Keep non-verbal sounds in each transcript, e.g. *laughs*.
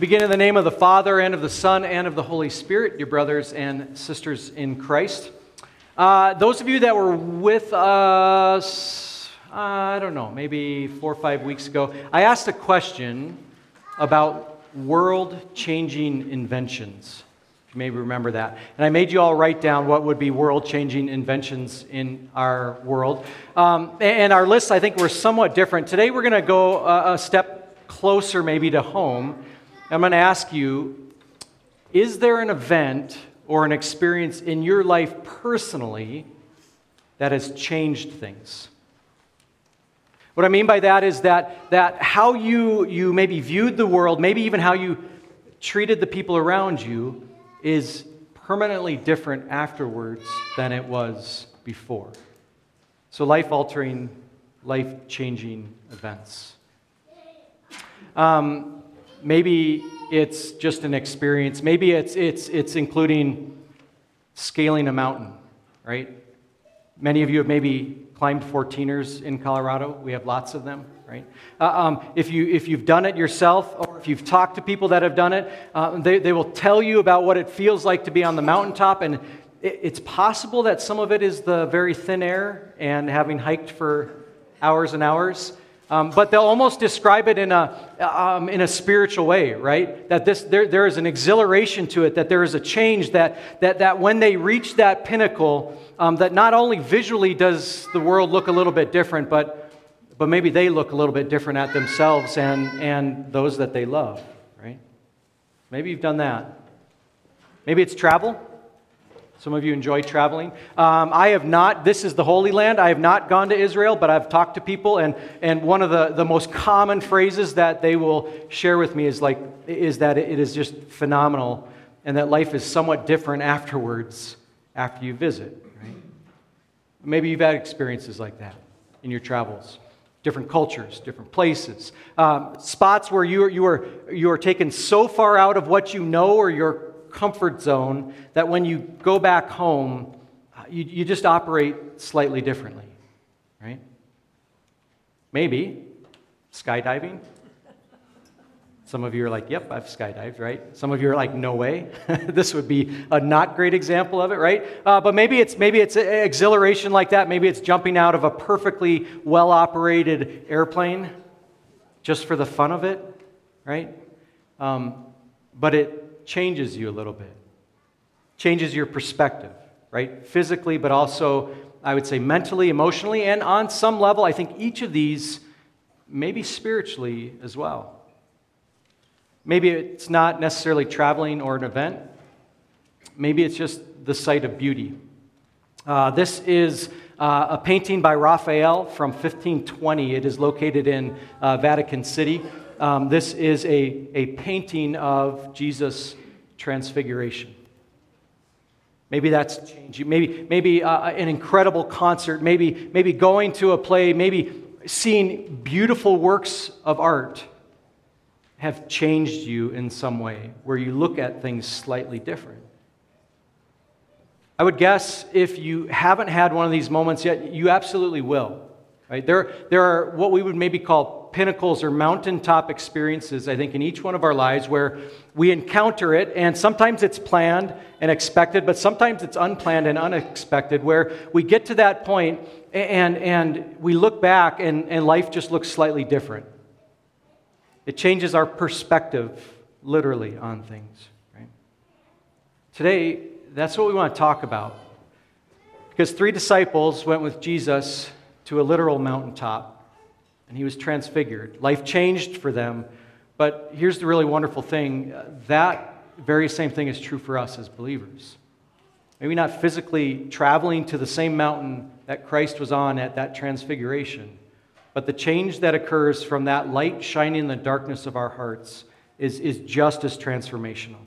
begin in the name of the Father, and of the Son, and of the Holy Spirit, your brothers and sisters in Christ. Uh, those of you that were with us, uh, I don't know, maybe four or five weeks ago, I asked a question about world changing inventions. You may remember that. And I made you all write down what would be world changing inventions in our world. Um, and our lists, I think, were somewhat different. Today, we're going to go a step closer, maybe to home I'm going to ask you is there an event or an experience in your life personally that has changed things? What I mean by that is that, that how you, you maybe viewed the world, maybe even how you treated the people around you, is permanently different afterwards than it was before. So, life altering, life changing events. Um, Maybe it's just an experience. Maybe it's, it's, it's including scaling a mountain, right? Many of you have maybe climbed 14ers in Colorado. We have lots of them, right? Uh, um, if, you, if you've done it yourself, or if you've talked to people that have done it, uh, they, they will tell you about what it feels like to be on the mountaintop. And it, it's possible that some of it is the very thin air and having hiked for hours and hours. Um, but they'll almost describe it in a, um, in a spiritual way, right? That this, there, there is an exhilaration to it, that there is a change, that, that, that when they reach that pinnacle, um, that not only visually does the world look a little bit different, but, but maybe they look a little bit different at themselves and, and those that they love, right? Maybe you've done that. Maybe it's travel. Some of you enjoy traveling. Um, I have not, this is the Holy Land. I have not gone to Israel, but I've talked to people, and, and one of the, the most common phrases that they will share with me is, like, is that it is just phenomenal and that life is somewhat different afterwards after you visit. Right? Maybe you've had experiences like that in your travels. Different cultures, different places, um, spots where you are, you, are, you are taken so far out of what you know or your comfort zone that when you go back home, you, you just operate slightly differently, right? Maybe skydiving. Some of you are like, yep, I've skydived, right? Some of you are like, no way. *laughs* this would be a not great example of it, right? Uh, but maybe it's, maybe it's exhilaration like that. Maybe it's jumping out of a perfectly well operated airplane just for the fun of it, right? Um, but it, changes you a little bit, changes your perspective, right? Physically, but also, I would say, mentally, emotionally, and on some level, I think each of these, maybe spiritually as well. Maybe it's not necessarily traveling or an event, maybe it's just the sight of beauty. Uh, this is uh, a painting by Raphael from 1520. It is located in uh, Vatican City. Um, this is a, a painting of Jesus' transfiguration. Maybe that's change. Maybe, maybe uh, an incredible concert. Maybe, maybe going to a play. Maybe seeing beautiful works of art have changed you in some way where you look at things slightly different. I would guess if you haven't had one of these moments yet, you absolutely will. Right? There, there are what we would maybe call pinnacles or mountaintop experiences, I think, in each one of our lives where we encounter it, and sometimes it's planned and expected, but sometimes it's unplanned and unexpected, where we get to that point and, and we look back and, and life just looks slightly different. It changes our perspective, literally, on things. Right? Today, that's what we want to talk about. Because three disciples went with Jesus to a literal mountaintop and he was transfigured. Life changed for them. But here's the really wonderful thing that very same thing is true for us as believers. Maybe not physically traveling to the same mountain that Christ was on at that transfiguration, but the change that occurs from that light shining in the darkness of our hearts is, is just as transformational.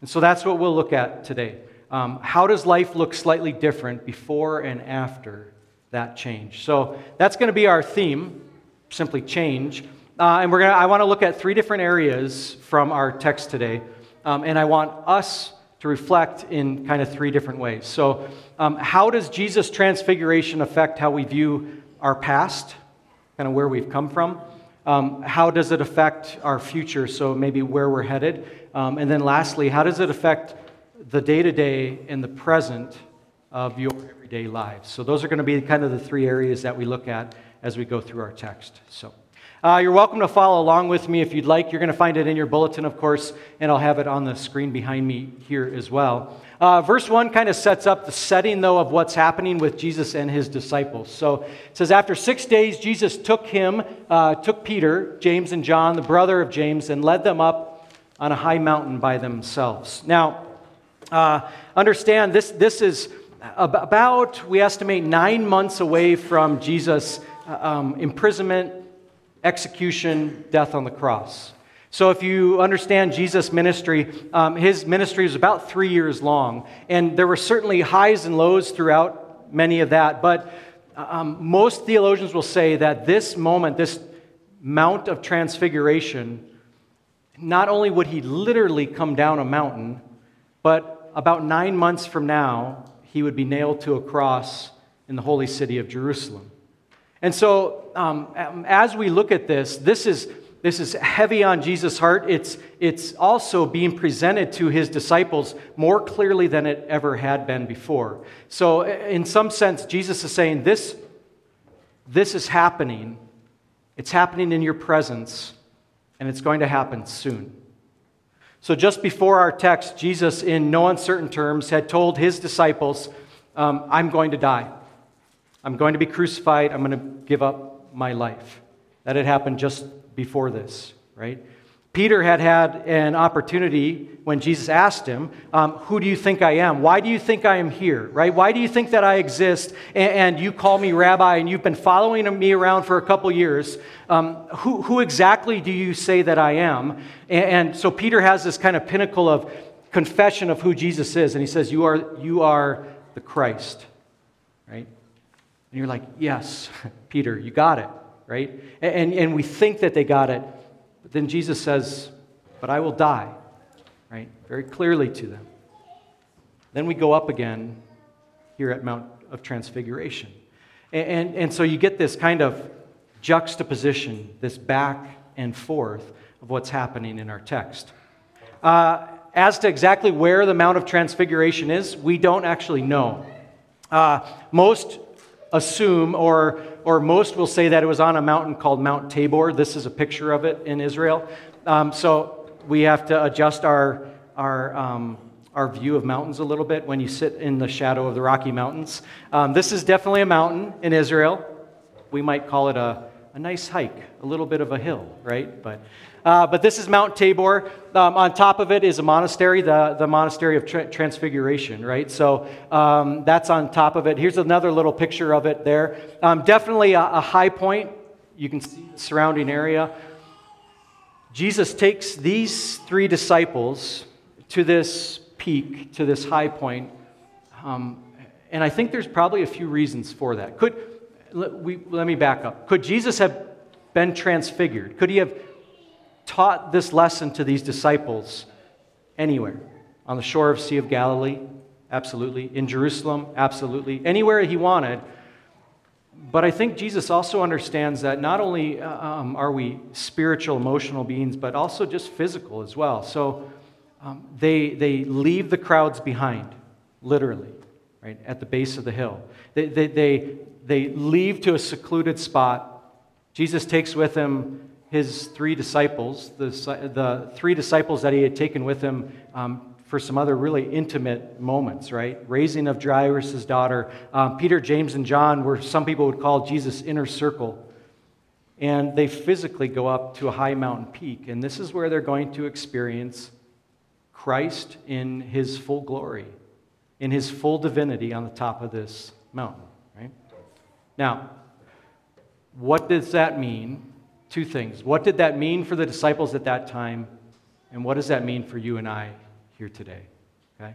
And so that's what we'll look at today. Um, how does life look slightly different before and after that change? So that's going to be our theme simply change. Uh, and we're gonna, I want to look at three different areas from our text today. Um, and I want us to reflect in kind of three different ways. So, um, how does Jesus' transfiguration affect how we view our past, kind of where we've come from? Um, how does it affect our future? So, maybe where we're headed. Um, and then, lastly, how does it affect the day to day and the present of your everyday lives? So, those are going to be kind of the three areas that we look at as we go through our text. So, uh, you're welcome to follow along with me if you'd like. You're going to find it in your bulletin, of course, and I'll have it on the screen behind me here as well. Uh, verse 1 kind of sets up the setting, though, of what's happening with Jesus and his disciples. So it says, After six days, Jesus took him, uh, took Peter, James, and John, the brother of James, and led them up on a high mountain by themselves. Now, uh, understand this, this is about, we estimate, nine months away from Jesus' um, imprisonment, execution, death on the cross. So, if you understand Jesus' ministry, um, his ministry was about three years long. And there were certainly highs and lows throughout many of that. But um, most theologians will say that this moment, this Mount of Transfiguration, not only would he literally come down a mountain, but about nine months from now, he would be nailed to a cross in the holy city of Jerusalem. And so, um, as we look at this, this is this is heavy on Jesus' heart. It's, it's also being presented to his disciples more clearly than it ever had been before. So, in some sense, Jesus is saying, This, this is happening. It's happening in your presence, and it's going to happen soon. So, just before our text, Jesus, in no uncertain terms, had told his disciples, um, I'm going to die. I'm going to be crucified. I'm going to give up my life. That had happened just before this, right? Peter had had an opportunity when Jesus asked him, um, Who do you think I am? Why do you think I am here? Right? Why do you think that I exist and, and you call me rabbi and you've been following me around for a couple years? Um, who, who, exactly do you say that I am? And, and so Peter has this kind of pinnacle of confession of who Jesus is. And he says, You are, you are the Christ. And you're like, Yes, *laughs* Peter, you got it right? And, and we think that they got it. But then Jesus says, But I will die, right? Very clearly to them. Then we go up again here at Mount of Transfiguration. And, and, and so you get this kind of juxtaposition, this back and forth of what's happening in our text. Uh, as to exactly where the Mount of Transfiguration is, we don't actually know. Uh, most assume, or, or most will say that it was on a mountain called Mount Tabor. This is a picture of it in Israel. Um, so we have to adjust our, our, um, our view of mountains a little bit when you sit in the shadow of the Rocky Mountains. Um, this is definitely a mountain in Israel. We might call it a, a nice hike, a little bit of a hill, right? But uh, but this is Mount Tabor. Um, on top of it is a monastery, the, the monastery of Tra- Transfiguration, right? So um, that's on top of it. Here's another little picture of it there. Um, definitely a, a, high point. You can see the surrounding area. Jesus takes these three disciples to this peak, to this high point. Um, and I think there's probably a few reasons for that. Could, let, we, let me back up. Could Jesus have been transfigured? Could he have taught this lesson to these disciples anywhere. On the shore of Sea of Galilee, absolutely. In Jerusalem, absolutely. Anywhere he wanted. But I think Jesus also understands that not only uh, um, are we spiritual, emotional beings, but also just physical as well. So um, they, they leave the crowds behind, literally, right, at the base of the hill. They, they, they, they leave to a secluded spot. Jesus takes with him his three disciples, the, the three disciples that he had taken with him um, for some other really intimate moments, right? Raising of Jairus' daughter. Um, Peter, James, and John were some people would call Jesus' inner circle. And they physically go up to a high mountain peak. And this is where they're going to experience Christ in his full glory, in his full divinity on the top of this mountain? Now, what does that mean two things. What did that mean for the disciples at that time? And what does that mean for you and I here today? Okay?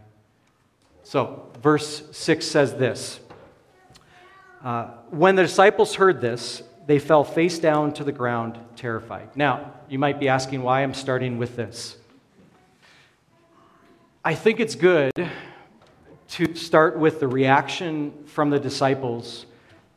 So, verse 6 says this uh, When the disciples heard this, they fell face down to the ground, terrified. Now, you might be asking why I'm starting with this. I think it's good to start with the reaction from the disciples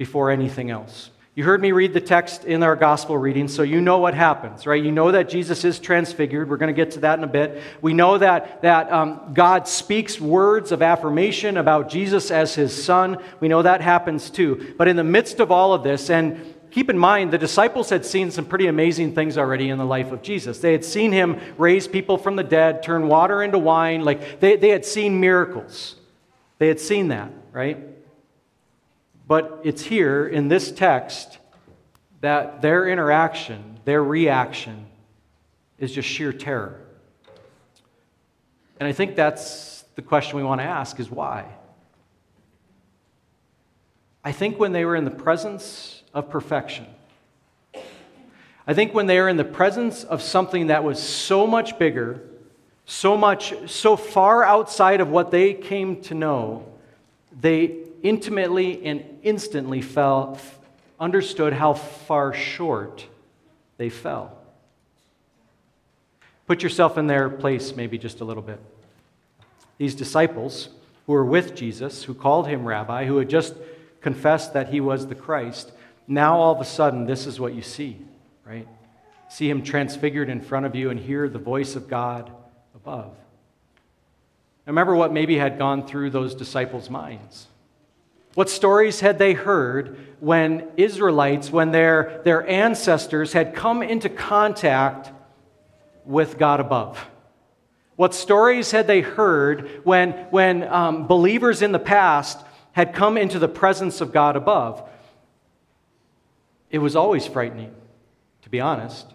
before anything else. You heard me read the text in our gospel reading, so you know what happens, right? You know that Jesus is transfigured. We're going to get to that in a bit. We know that, that um, God speaks words of affirmation about Jesus as his son. We know that happens too. But in the midst of all of this, and keep in mind, the disciples had seen some pretty amazing things already in the life of Jesus. They had seen him raise people from the dead, turn water into wine. Like they, they had seen miracles. They had seen that, right? But it's here in this text that their interaction, their reaction, is just sheer terror. And I think that's the question we want to ask is why? I think when they were in the presence of perfection, I think when they were in the presence of something that was so much bigger, so much, so far outside of what they came to know, they intimately and instantly fell, understood how far short they fell. Put yourself in their place, maybe just a little bit. These disciples who were with Jesus, who called him rabbi, who had just confessed that he was the Christ, now all of a sudden, this is what you see, right? See him transfigured in front of you and hear the voice of God above. Remember what maybe had gone through those disciples' minds. What stories had they heard when Israelites, when their, their ancestors had come into contact with God above? What stories had they heard when, when um, believers in the past had come into the presence of God above? It was always frightening, to be honest.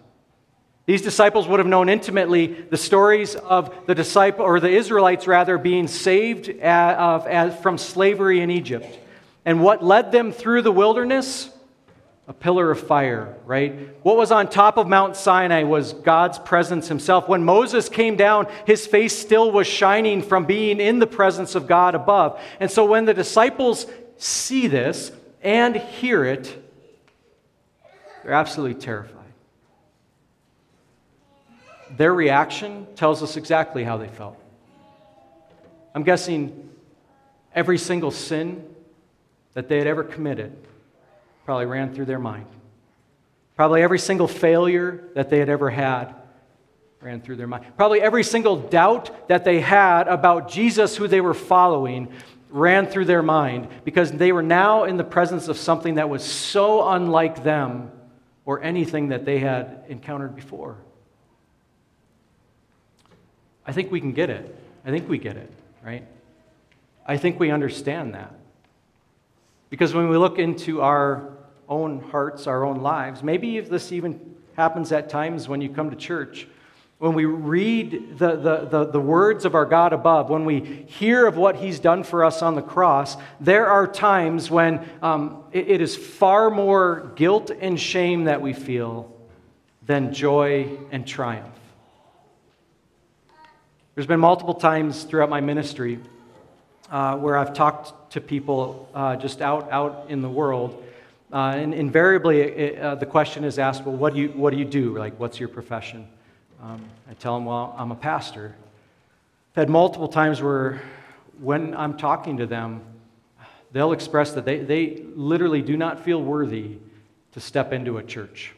These disciples would have known intimately the stories of the disciple or the Israelites rather being saved of from slavery in Egypt and what led them through the wilderness? A pillar of fire, right? What was on top of Mount Sinai was God's presence himself. When Moses came down, his face still was shining from being in the presence of God above. And so when the disciples see this and hear it, they're absolutely terrified. Their reaction tells us exactly how they felt. I'm guessing every single sin that they had ever committed probably ran through their mind. Probably every single failure that they had ever had ran through their mind. Probably every single doubt that they had about Jesus, who they were following, ran through their mind because they were now in the presence of something that was so unlike them or anything that they had encountered before. I think we can get it. I think we get it, right? I think we understand that. Because when we look into our own hearts, our own lives, maybe if this even happens at times when you come to church, when we read the, the, the, the, words of our God above, when we hear of what He's done for us on the cross, there are times when um, it, it is far more guilt and shame that we feel than joy and triumph. There's been multiple times throughout my ministry uh, where I've talked to people uh, just out, out in the world. Uh, and invariably, it, uh, the question is asked, well, what do you, what do, you do? Like, what's your profession? Um, I tell them, well, I'm a pastor. I've had multiple times where when I'm talking to them, they'll express that they, they literally do not feel worthy to step into a church.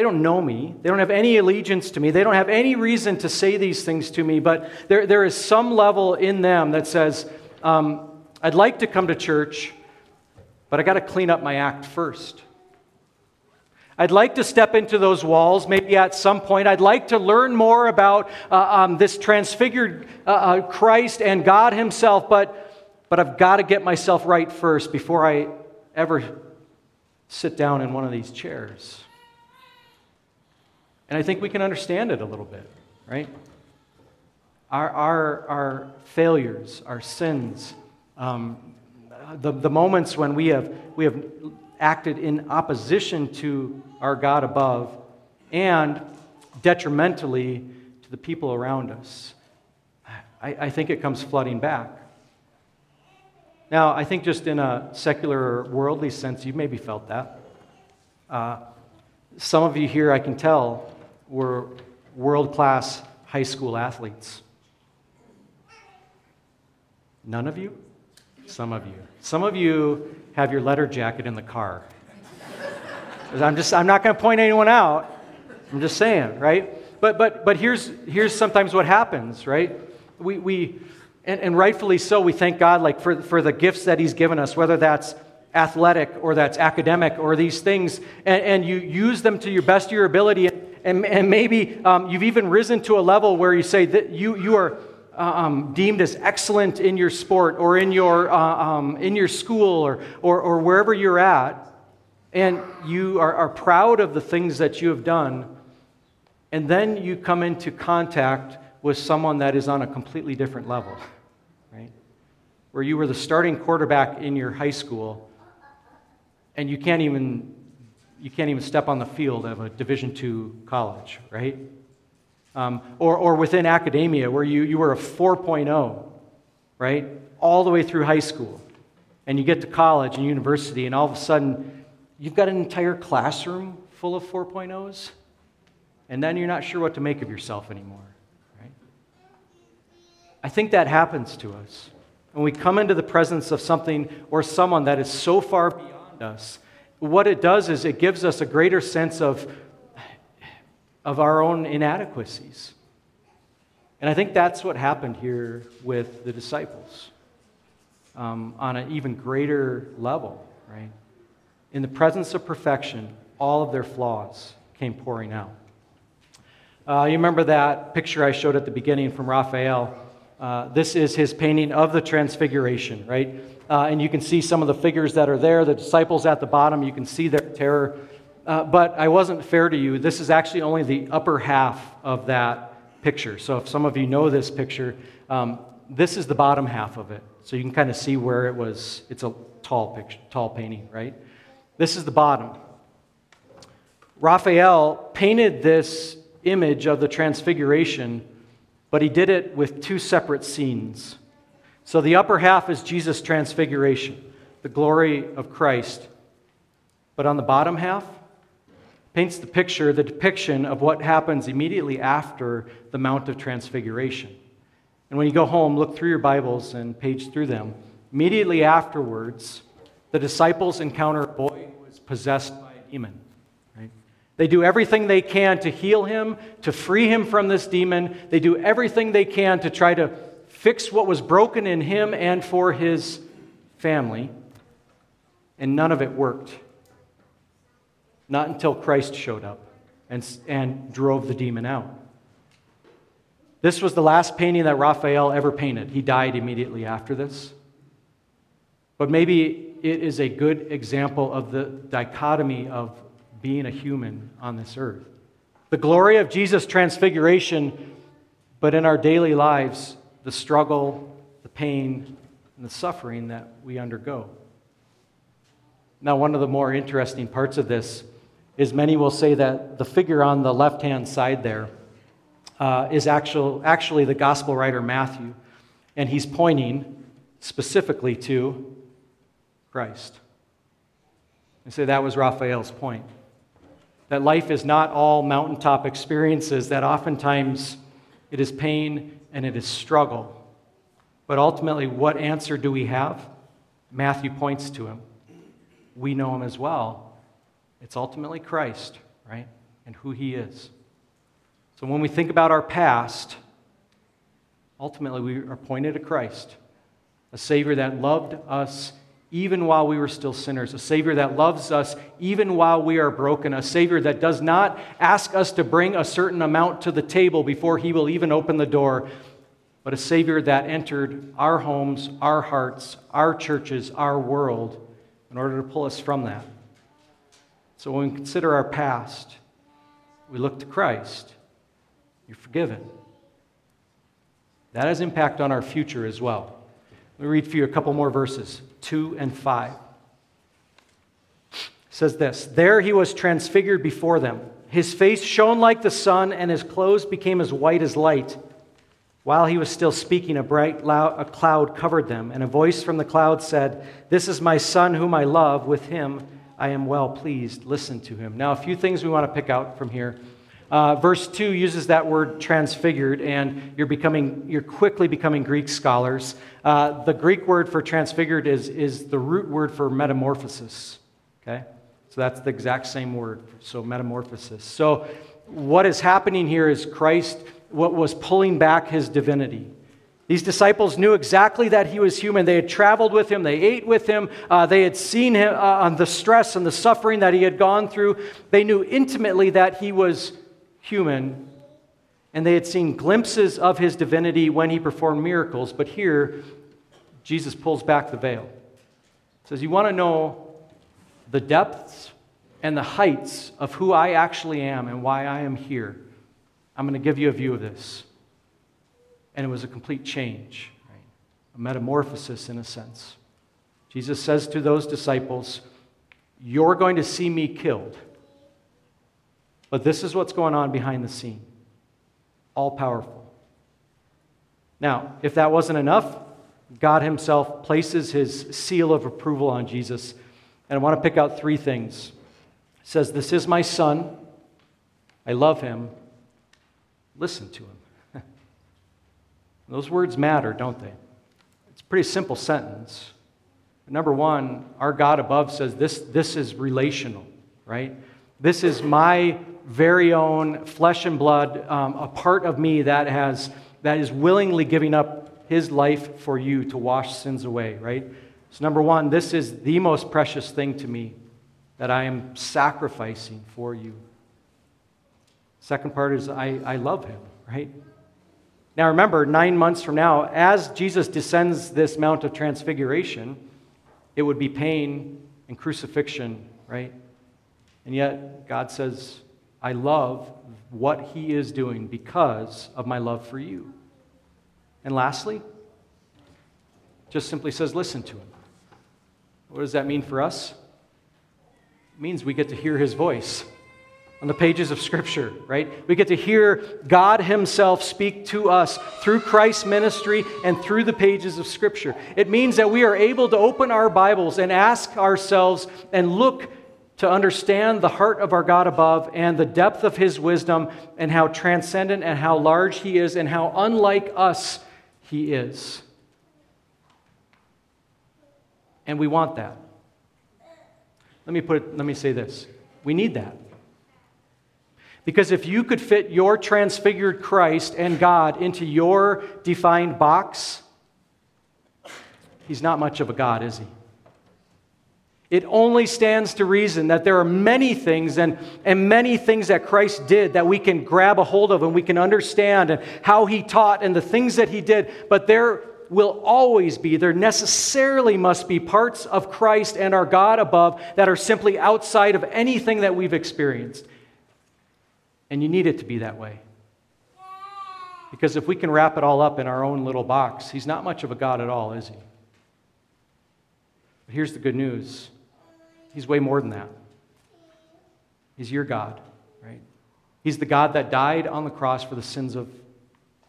They don't know me. They don't have any allegiance to me. They don't have any reason to say these things to me, but there, there is some level in them that says, um, I'd like to come to church, but I got to clean up my act first. I'd like to step into those walls maybe at some point. I'd like to learn more about uh, um, this transfigured uh, uh, Christ and God Himself, but, but I've got to get myself right first before I ever sit down in one of these chairs. And I think we can understand it a little bit, right? Our, our, our failures, our sins, um, the, the moments when we have, we have acted in opposition to our God above and detrimentally to the people around us. I, I think it comes flooding back. Now, I think just in a secular or worldly sense, you maybe felt that. Uh, some of you here, I can tell, were world class high school athletes. None of you? Some of you. Some of you have your letter jacket in the car. I'm just I'm not going to point anyone out. I'm just saying, right? But but but here's here's sometimes what happens, right? We we and, and rightfully so, we thank God like for, for the gifts that He's given us, whether that's athletic or that's academic or these things, and, and you use them to your best of your ability. And, and maybe um, you've even risen to a level where you say that you, you are uh, um, deemed as excellent in your sport or in your, uh, um, in your school or, or, or wherever you're at, and you are, are proud of the things that you have done, and then you come into contact with someone that is on a completely different level, right? Where you were the starting quarterback in your high school, and you can't even you can't even step on the field of a Division II college, right? Um, or, or within academia, where you, you were a 4.0, right? All the way through high school. And you get to college and university, and all of a sudden, you've got an entire classroom full of 4.0s, and then you're not sure what to make of yourself anymore. Right? I think that happens to us. When we come into the presence of something or someone that is so far beyond us, what it does is it gives us a greater sense of, of our own inadequacies. And I think that's what happened here with the disciples um, on an even greater level, right? In the presence of perfection, all of their flaws came pouring out. Uh, you remember that picture I showed at the beginning from Raphael? Uh, this is his painting of the Transfiguration, right? Uh, and you can see some of the figures that are there. The disciples at the bottom, you can see their terror. Uh, but I wasn't fair to you. This is actually only the upper half of that picture. So if some of you know this picture, um, this is the bottom half of it. So you can kind of see where it was. It's a tall picture, tall painting, right? This is the bottom. Raphael painted this image of the Transfiguration but he did it with two separate scenes. So the upper half is Jesus' transfiguration, the glory of Christ. But on the bottom half, paints the picture, the depiction of what happens immediately after the Mount of Transfiguration. And when you go home, look through your Bibles and page through them. Immediately afterwards, the disciples encounter a boy who is possessed by a demon. They do everything they can to heal him, to free him from this demon. They do everything they can to try to fix what was broken in him and for his family. And none of it worked. Not until Christ showed up and, and drove the demon out. This was the last painting that Raphael ever painted. He died immediately after this. But maybe it is a good example of the dichotomy of being a human on this earth. The glory of Jesus' transfiguration, but in our daily lives, the struggle, the pain, and the suffering that we undergo. Now, one of the more interesting parts of this is many will say that the figure on the left hand side there uh, is actual, actually the gospel writer Matthew, and he's pointing specifically to Christ. And say that was Raphael's point that life is not all mountaintop experiences, that oftentimes it is pain and it is struggle. But ultimately, what answer do we have? Matthew points to him. We know him as well. It's ultimately Christ, right? And who he is. So when we think about our past, ultimately we are pointed to Christ, a Savior that loved us even while we were still sinners, a Savior that loves us even while we are broken, a Savior that does not ask us to bring a certain amount to the table before He will even open the door, but a Savior that entered our homes, our hearts, our churches, our world in order to pull us from that. So when we consider our past, we look to Christ. You're forgiven. That has impact on our future as well. Let me read for you a couple more verses. 2 and 5. It says this There he was transfigured before them. His face shone like the sun, and his clothes became as white as light. While he was still speaking, a bright loud, a cloud covered them, and a voice from the cloud said, This is my son whom I love. With him I am well pleased. Listen to him. Now, a few things we want to pick out from here. Uh, verse 2 uses that word transfigured, and you're, becoming, you're quickly becoming Greek scholars. Uh, the Greek word for transfigured is, is the root word for metamorphosis. Okay? So that's the exact same word. So, metamorphosis. So, what is happening here is Christ, what was pulling back his divinity. These disciples knew exactly that he was human. They had traveled with him, they ate with him, uh, they had seen him uh, on the stress and the suffering that he had gone through. They knew intimately that he was human, and they had seen glimpses of his divinity when he performed miracles. But here, Jesus pulls back the veil. He says, You want to know the depths and the heights of who I actually am and why I am here? I'm going to give you a view of this. And it was a complete change, a metamorphosis in a sense. Jesus says to those disciples, You're going to see me killed. But this is what's going on behind the scene all powerful. Now, if that wasn't enough, God Himself places His seal of approval on Jesus. And I want to pick out three things. He says, This is my son. I love him. Listen to him. *laughs* Those words matter, don't they? It's a pretty simple sentence. Number one, our God above says this, this is relational, right? This is my very own flesh and blood, um, a part of me that, has, that is willingly giving up his life for you to wash sins away, right? So, number one, this is the most precious thing to me that I am sacrificing for you. Second part is I, I love him, right? Now remember, nine months from now, as Jesus descends this Mount of Transfiguration, it would be pain and crucifixion, right? And yet, God says, I love what he is doing because of my love for you. And lastly, just simply says, listen to him. What does that mean for us? It means we get to hear his voice on the pages of Scripture, right? We get to hear God Himself speak to us through Christ's ministry and through the pages of Scripture. It means that we are able to open our Bibles and ask ourselves and look to understand the heart of our God above and the depth of His wisdom and how transcendent and how large He is and how unlike us He is. And we want that. Let me, put it, let me say this we need that. Because if you could fit your transfigured Christ and God into your defined box, He's not much of a God, is He? It only stands to reason that there are many things and, and many things that Christ did that we can grab a hold of and we can understand and how he taught and the things that he did. But there will always be, there necessarily must be parts of Christ and our God above that are simply outside of anything that we've experienced. And you need it to be that way. Because if we can wrap it all up in our own little box, he's not much of a God at all, is he? But here's the good news He's way more than that. He's your God, right? He's the God that died on the cross for the sins of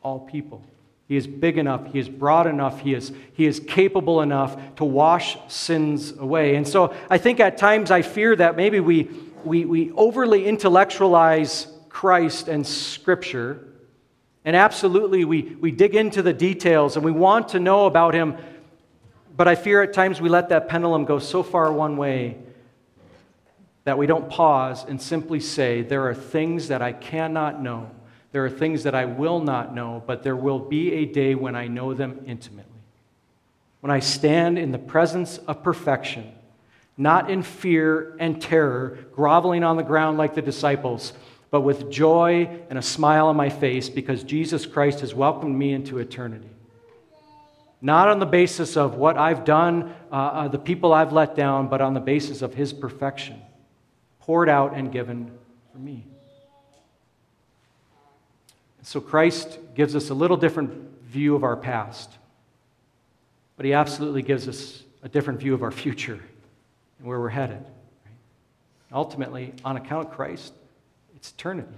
all people. He is big enough, he is broad enough, he is, he is capable enough to wash sins away. And so I think at times I fear that maybe we, we, we overly intellectualize Christ and Scripture. And absolutely, we, we dig into the details and we want to know about him. But I fear at times we let that pendulum go so far one way that we don't pause and simply say, There are things that I cannot know. There are things that I will not know, but there will be a day when I know them intimately. When I stand in the presence of perfection, not in fear and terror, groveling on the ground like the disciples, but with joy and a smile on my face because Jesus Christ has welcomed me into eternity. Not on the basis of what I've done, uh, uh, the people I've let down, but on the basis of his perfection poured out and given for me. So Christ gives us a little different view of our past, but he absolutely gives us a different view of our future and where we're headed. Ultimately, on account of Christ, it's eternity.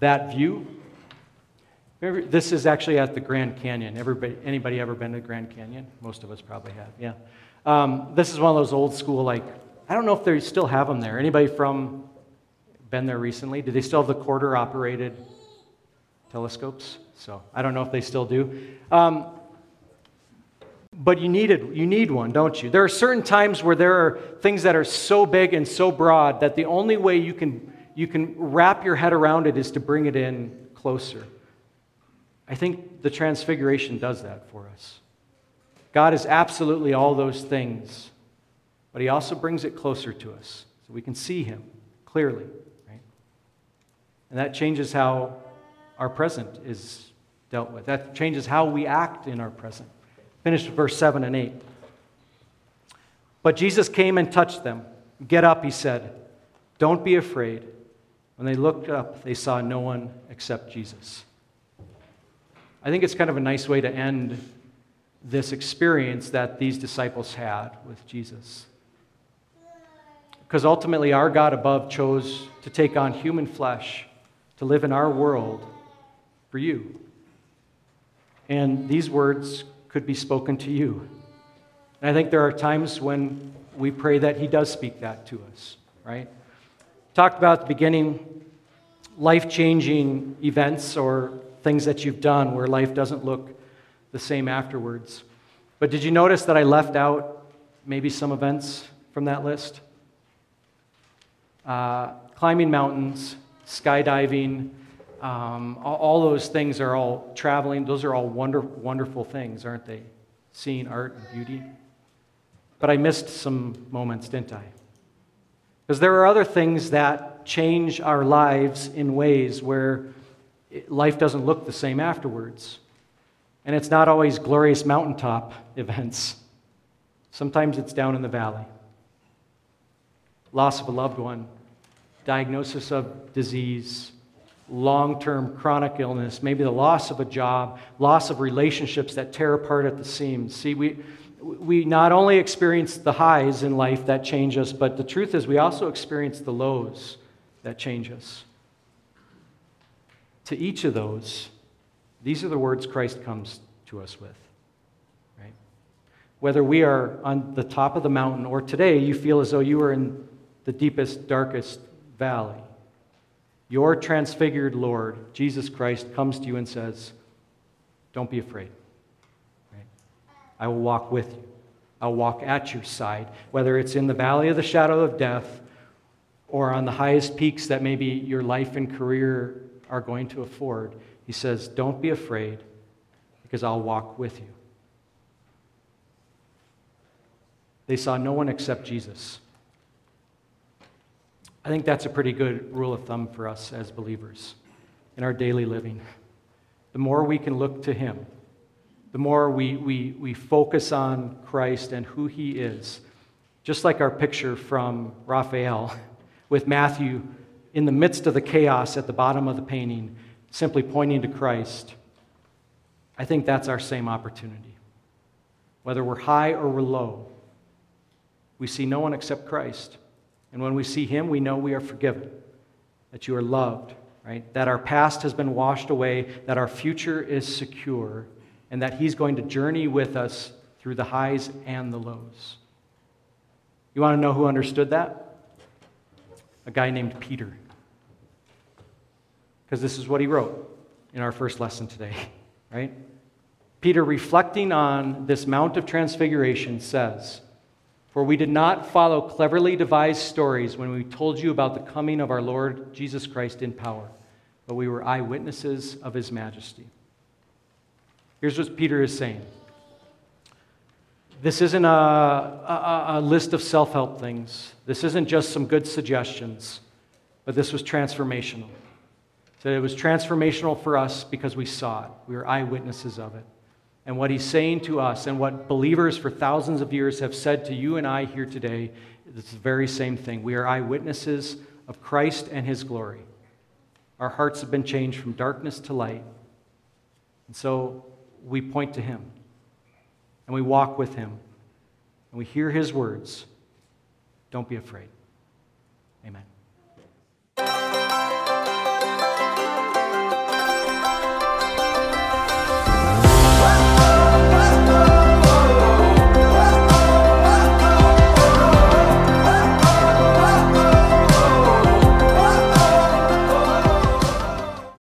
That view, this is actually at the Grand Canyon. Everybody, anybody ever been to the Grand Canyon? Most of us probably have, yeah. Um, this is one of those old school, like, I don't know if they still have them there. Anybody from been there recently. Do they still have the quarter operated telescopes? So I don't know if they still do. Um, but you needed you need one, don't you? There are certain times where there are things that are so big and so broad that the only way you can you can wrap your head around it is to bring it in closer. I think the transfiguration does that for us. God is absolutely all those things, but he also brings it closer to us so we can see him clearly, right? And that changes how our present is dealt with. That changes how we act in our present. Finish verse 7 and 8. But Jesus came and touched them. Get up, he said. Don't be afraid. When they looked up, they saw no one except Jesus. I think it's kind of a nice way to end this experience that these disciples had with Jesus. Because ultimately, our God above chose to take on human flesh to live in our world for you. And these words could be spoken to you. And I think there are times when we pray that He does speak that to us, right? Talked about at the beginning life changing events or things that you've done where life doesn't look the same afterwards. But did you notice that I left out maybe some events from that list? Uh, climbing mountains, skydiving, um, all, those things are all traveling. Those are all wonder, wonderful things, aren't they? Seeing art and beauty. But I missed some moments, didn't I? Because there are other things that change our lives in ways where life doesn't look the same afterwards. And it's not always glorious mountaintop *laughs* events, sometimes it's down in the valley. Loss of a loved one, diagnosis of disease, long term chronic illness, maybe the loss of a job, loss of relationships that tear apart at the seams. See, we, we not only experience the highs in life that change us, but the truth is we also experience the lows that change us. To each of those, these are the words Christ comes to us with. Right? Whether we are on the top of the mountain or today you feel as though you are in the deepest, darkest valley, your transfigured Lord, Jesus Christ, comes to you and says, Don't be afraid. Right? I will walk with you. I'll walk at your side, whether it's in the valley of the shadow of death or on the highest peaks that maybe your life and career are going to afford. He says, Don't be afraid, because I'll walk with you. They saw no one except Jesus. I think that's a pretty good rule of thumb for us as believers in our daily living. The more we can look to Him, the more we, we, we focus on Christ and who He is. Just like our picture from Raphael *laughs* with Matthew in the midst of the chaos at the bottom of the painting, simply pointing to Christ. I think that's our same opportunity. Whether we're high or we're low, we see no one except Christ. And when we see him, we know we are forgiven, that you are loved, right? That our past has been washed away, that our future is secure, and that he's going to journey with us through the highs and the lows. You want to know who understood that? A guy named Peter. Because this is what he wrote in our first lesson today, *laughs* right? Peter, reflecting on this Mount of Transfiguration, says, for we did not follow cleverly devised stories when we told you about the coming of our Lord Jesus Christ in power, but we were eyewitnesses of his majesty. Here's what Peter is saying this isn't a, a, a list of self help things, this isn't just some good suggestions, but this was transformational. So it was transformational for us because we saw it, we were eyewitnesses of it and what he's saying to us and what believers for thousands of years have said to you and I here today is the very same thing. We are eyewitnesses of Christ and his glory. Our hearts have been changed from darkness to light. And so we point to him and we walk with him and we hear his words. Don't be afraid. Amen.